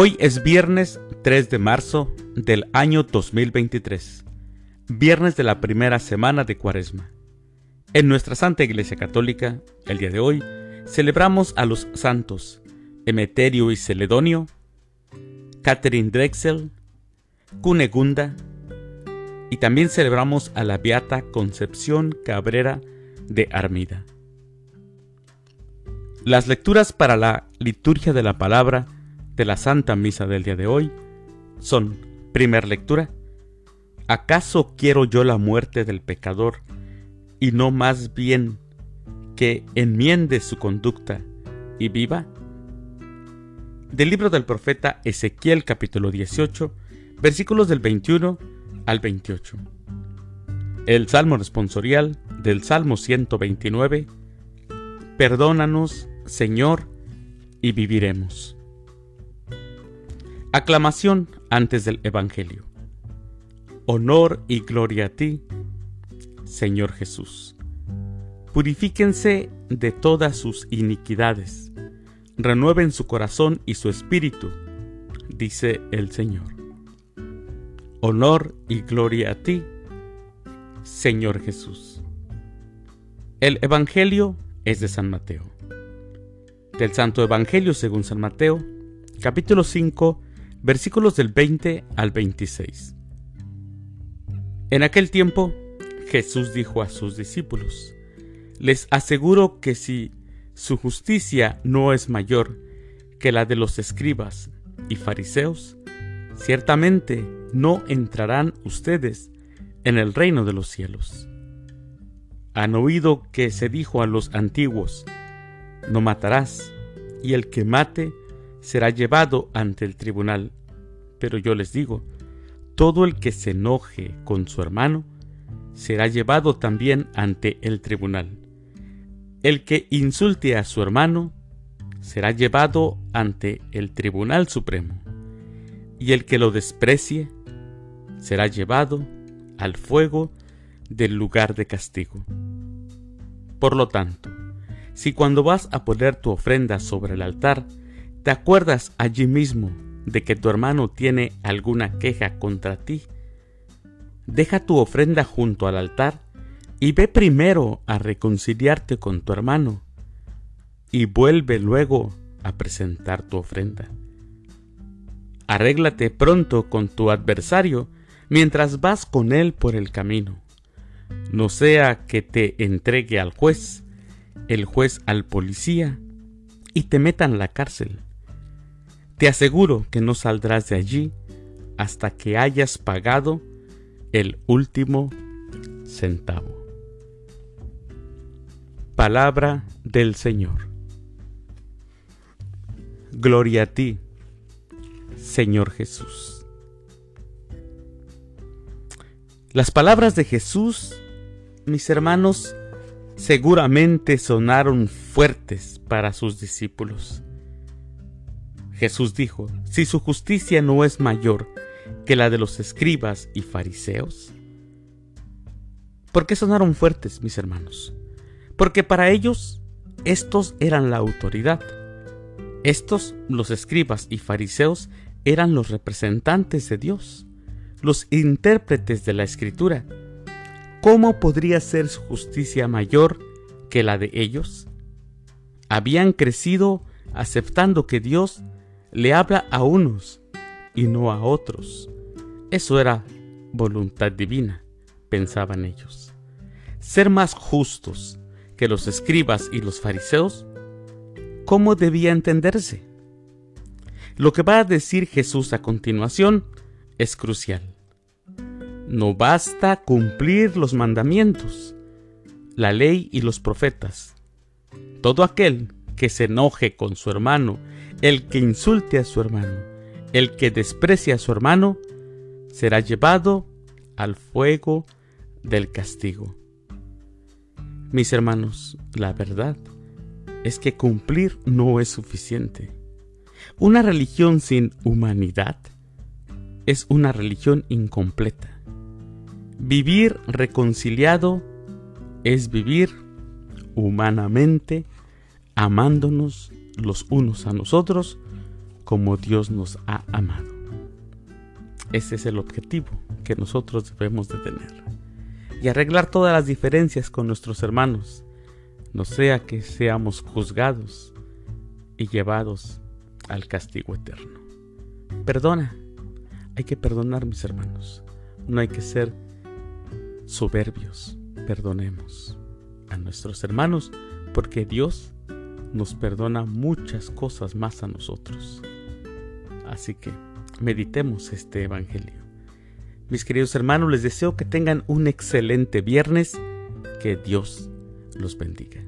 Hoy es viernes 3 de marzo del año 2023, viernes de la primera semana de Cuaresma. En nuestra Santa Iglesia Católica, el día de hoy, celebramos a los santos Emeterio y Celedonio, Catherine Drexel, Cunegunda, y también celebramos a la Beata Concepción Cabrera de Armida. Las lecturas para la liturgia de la palabra de la Santa Misa del día de hoy son, primer lectura, ¿acaso quiero yo la muerte del pecador y no más bien que enmiende su conducta y viva? Del libro del profeta Ezequiel capítulo 18, versículos del 21 al 28. El Salmo responsorial del Salmo 129, Perdónanos, Señor, y viviremos. Aclamación antes del Evangelio. Honor y gloria a ti, Señor Jesús. Purifíquense de todas sus iniquidades, renueven su corazón y su espíritu, dice el Señor. Honor y gloria a ti, Señor Jesús. El Evangelio es de San Mateo. Del Santo Evangelio según San Mateo, capítulo 5, versículos del 20 al 26. En aquel tiempo, Jesús dijo a sus discípulos, Les aseguro que si su justicia no es mayor que la de los escribas y fariseos, ciertamente no entrarán ustedes en el reino de los cielos. Han oído que se dijo a los antiguos, no matarás, y el que mate será llevado ante el tribunal. Pero yo les digo, todo el que se enoje con su hermano será llevado también ante el tribunal. El que insulte a su hermano será llevado ante el tribunal supremo. Y el que lo desprecie será llevado al fuego del lugar de castigo. Por lo tanto, si cuando vas a poner tu ofrenda sobre el altar, te acuerdas allí mismo de que tu hermano tiene alguna queja contra ti, deja tu ofrenda junto al altar y ve primero a reconciliarte con tu hermano y vuelve luego a presentar tu ofrenda. Arréglate pronto con tu adversario mientras vas con él por el camino. No sea que te entregue al juez, el juez al policía y te metan la cárcel te aseguro que no saldrás de allí hasta que hayas pagado el último centavo. Palabra del Señor. Gloria a ti, Señor Jesús. Las palabras de Jesús, mis hermanos, seguramente sonaron fuertes para sus discípulos. Jesús dijo, si su justicia no es mayor que la de los escribas y fariseos. ¿Por qué sonaron fuertes, mis hermanos? Porque para ellos estos eran la autoridad. Estos, los escribas y fariseos, eran los representantes de Dios, los intérpretes de la escritura. ¿Cómo podría ser su justicia mayor que la de ellos? Habían crecido aceptando que Dios le habla a unos y no a otros. Eso era voluntad divina, pensaban ellos. Ser más justos que los escribas y los fariseos, ¿cómo debía entenderse? Lo que va a decir Jesús a continuación es crucial. No basta cumplir los mandamientos, la ley y los profetas. Todo aquel que se enoje con su hermano el que insulte a su hermano, el que desprecie a su hermano, será llevado al fuego del castigo. Mis hermanos, la verdad es que cumplir no es suficiente. Una religión sin humanidad es una religión incompleta. Vivir reconciliado es vivir humanamente, amándonos los unos a nosotros como Dios nos ha amado. Ese es el objetivo que nosotros debemos de tener. Y arreglar todas las diferencias con nuestros hermanos, no sea que seamos juzgados y llevados al castigo eterno. Perdona, hay que perdonar mis hermanos, no hay que ser soberbios, perdonemos a nuestros hermanos porque Dios nos perdona muchas cosas más a nosotros. Así que meditemos este Evangelio. Mis queridos hermanos, les deseo que tengan un excelente viernes. Que Dios los bendiga.